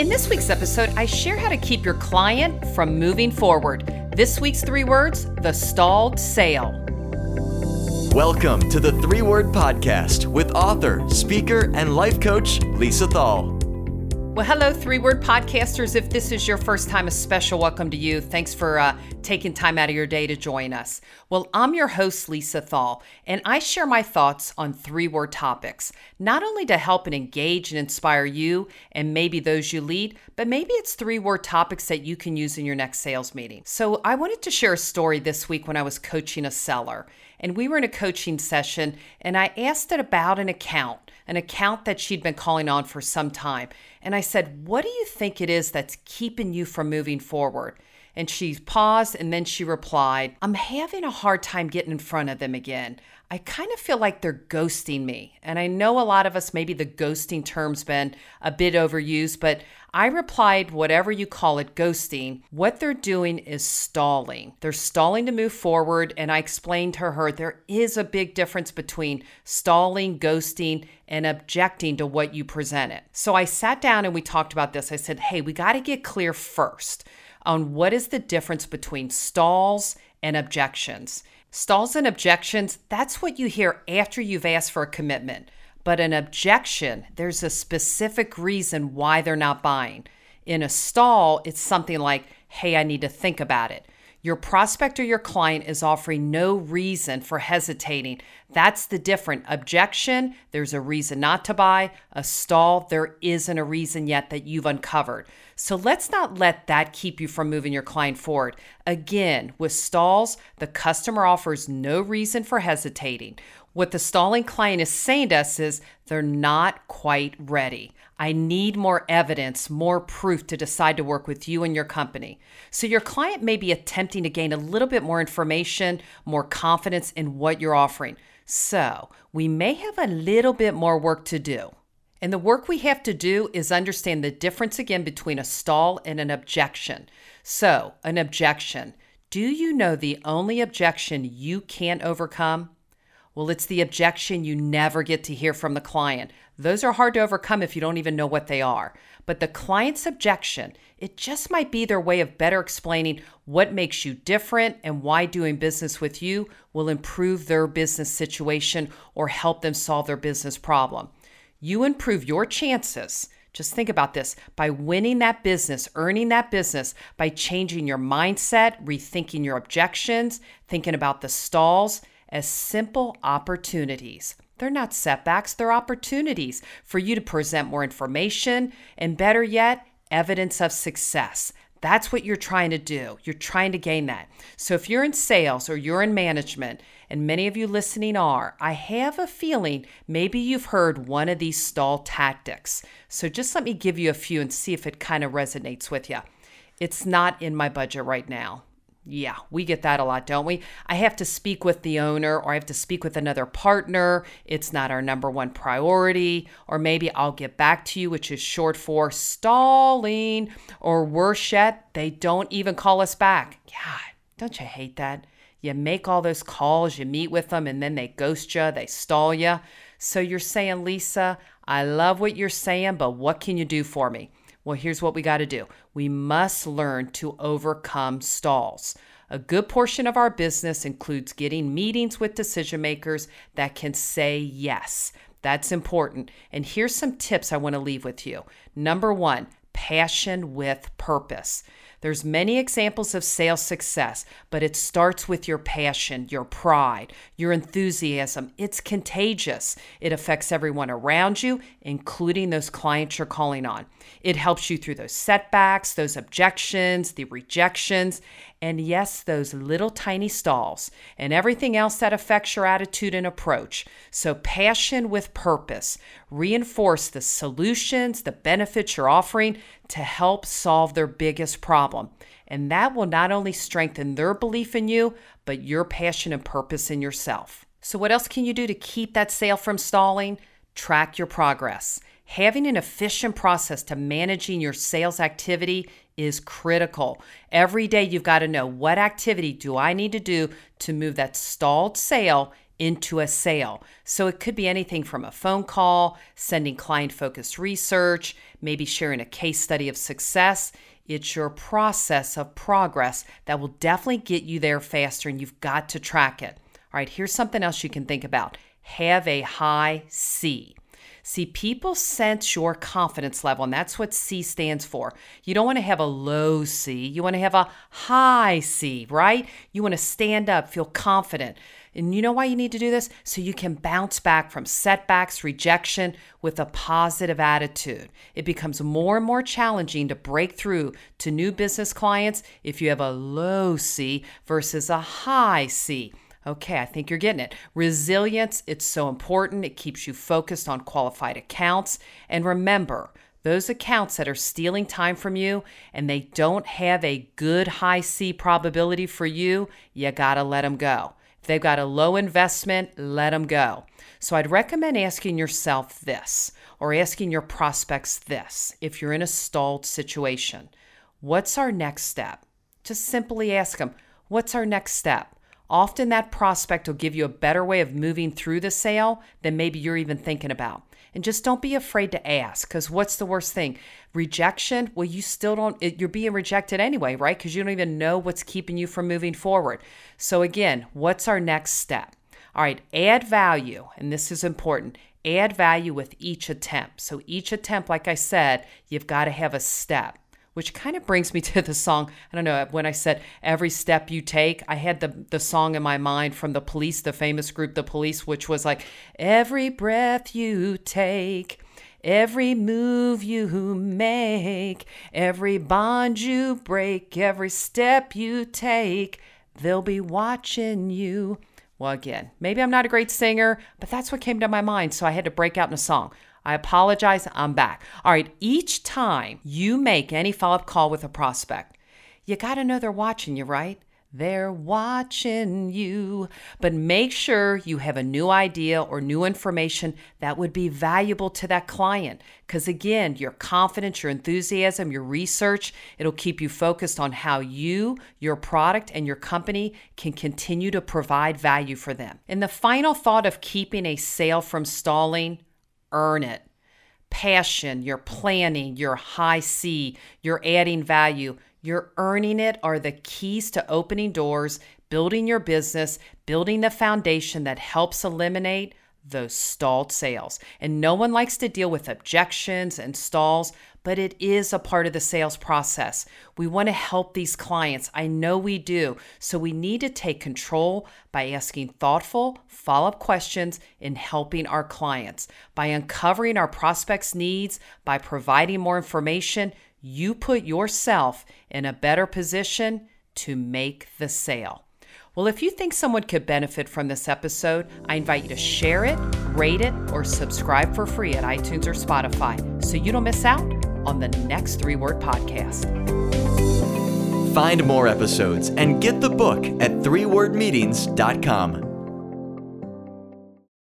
In this week's episode, I share how to keep your client from moving forward. This week's three words the stalled sale. Welcome to the Three Word Podcast with author, speaker, and life coach Lisa Thal. Well, hello, three word podcasters. If this is your first time, a special welcome to you. Thanks for uh, taking time out of your day to join us. Well, I'm your host, Lisa Thal, and I share my thoughts on three word topics, not only to help and engage and inspire you and maybe those you lead, but maybe it's three word topics that you can use in your next sales meeting. So I wanted to share a story this week when I was coaching a seller, and we were in a coaching session, and I asked it about an account an account that she'd been calling on for some time. And I said, What do you think it is that's keeping you from moving forward? And she paused and then she replied, I'm having a hard time getting in front of them again. I kind of feel like they're ghosting me. And I know a lot of us, maybe the ghosting term's been a bit overused, but I replied, whatever you call it, ghosting, what they're doing is stalling. They're stalling to move forward. And I explained to her there is a big difference between stalling, ghosting, and objecting to what you presented. So I sat down and we talked about this. I said, hey, we got to get clear first on what is the difference between stalls and objections. Stalls and objections, that's what you hear after you've asked for a commitment. But an objection, there's a specific reason why they're not buying. In a stall, it's something like, hey, I need to think about it. Your prospect or your client is offering no reason for hesitating. That's the different objection. There's a reason not to buy. A stall, there isn't a reason yet that you've uncovered. So let's not let that keep you from moving your client forward. Again, with stalls, the customer offers no reason for hesitating. What the stalling client is saying to us is they're not quite ready. I need more evidence, more proof to decide to work with you and your company. So, your client may be attempting to gain a little bit more information, more confidence in what you're offering. So, we may have a little bit more work to do. And the work we have to do is understand the difference again between a stall and an objection. So, an objection. Do you know the only objection you can't overcome? Well, it's the objection you never get to hear from the client. Those are hard to overcome if you don't even know what they are. But the client's objection, it just might be their way of better explaining what makes you different and why doing business with you will improve their business situation or help them solve their business problem. You improve your chances. Just think about this by winning that business, earning that business, by changing your mindset, rethinking your objections, thinking about the stalls as simple opportunities. They're not setbacks, they're opportunities for you to present more information and, better yet, evidence of success. That's what you're trying to do. You're trying to gain that. So, if you're in sales or you're in management, and many of you listening are, I have a feeling maybe you've heard one of these stall tactics. So, just let me give you a few and see if it kind of resonates with you. It's not in my budget right now. Yeah, we get that a lot, don't we? I have to speak with the owner or I have to speak with another partner. It's not our number one priority. Or maybe I'll get back to you, which is short for stalling. Or worse yet, they don't even call us back. God, don't you hate that? You make all those calls, you meet with them, and then they ghost you, they stall you. So you're saying, Lisa, I love what you're saying, but what can you do for me? Well, here's what we got to do we must learn to overcome stalls. A good portion of our business includes getting meetings with decision makers that can say yes. That's important. And here's some tips I want to leave with you. Number one, passion with purpose. There's many examples of sales success, but it starts with your passion, your pride, your enthusiasm. It's contagious. It affects everyone around you, including those clients you're calling on. It helps you through those setbacks, those objections, the rejections, and yes, those little tiny stalls and everything else that affects your attitude and approach. So, passion with purpose. Reinforce the solutions, the benefits you're offering to help solve their biggest problem. And that will not only strengthen their belief in you, but your passion and purpose in yourself. So, what else can you do to keep that sale from stalling? Track your progress. Having an efficient process to managing your sales activity is critical. Every day you've got to know what activity do I need to do to move that stalled sale into a sale. So it could be anything from a phone call, sending client focused research, maybe sharing a case study of success. It's your process of progress that will definitely get you there faster, and you've got to track it. All right, here's something else you can think about have a high C. See, people sense your confidence level, and that's what C stands for. You don't want to have a low C, you want to have a high C, right? You want to stand up, feel confident. And you know why you need to do this? So you can bounce back from setbacks, rejection with a positive attitude. It becomes more and more challenging to break through to new business clients if you have a low C versus a high C. Okay, I think you're getting it. Resilience, it's so important. It keeps you focused on qualified accounts. And remember, those accounts that are stealing time from you and they don't have a good high C probability for you, you got to let them go. If they've got a low investment, let them go. So I'd recommend asking yourself this or asking your prospects this if you're in a stalled situation. What's our next step? Just simply ask them, What's our next step? Often that prospect will give you a better way of moving through the sale than maybe you're even thinking about. And just don't be afraid to ask because what's the worst thing? Rejection? Well, you still don't, you're being rejected anyway, right? Because you don't even know what's keeping you from moving forward. So, again, what's our next step? All right, add value, and this is important. Add value with each attempt. So, each attempt, like I said, you've got to have a step which kind of brings me to the song. I don't know, when I said every step you take, I had the, the song in my mind from the police, the famous group, the police, which was like, every breath you take. Every move you make, every bond you break, every step you take, they'll be watching you. Well, again, maybe I'm not a great singer, but that's what came to my mind, so I had to break out in a song. I apologize. I'm back. All right. Each time you make any follow up call with a prospect, you got to know they're watching you, right? They're watching you. But make sure you have a new idea or new information that would be valuable to that client. Because again, your confidence, your enthusiasm, your research, it'll keep you focused on how you, your product, and your company can continue to provide value for them. And the final thought of keeping a sale from stalling earn it. Passion, you're planning, your high C, you're adding value, you're earning it are the keys to opening doors, building your business, building the foundation that helps eliminate those stalled sales. And no one likes to deal with objections and stalls, but it is a part of the sales process. We want to help these clients. I know we do. So we need to take control by asking thoughtful follow up questions in helping our clients. By uncovering our prospects' needs, by providing more information, you put yourself in a better position to make the sale. Well, if you think someone could benefit from this episode, I invite you to share it, rate it, or subscribe for free at iTunes or Spotify so you don't miss out on the next three word podcast. Find more episodes and get the book at threewordmeetings.com.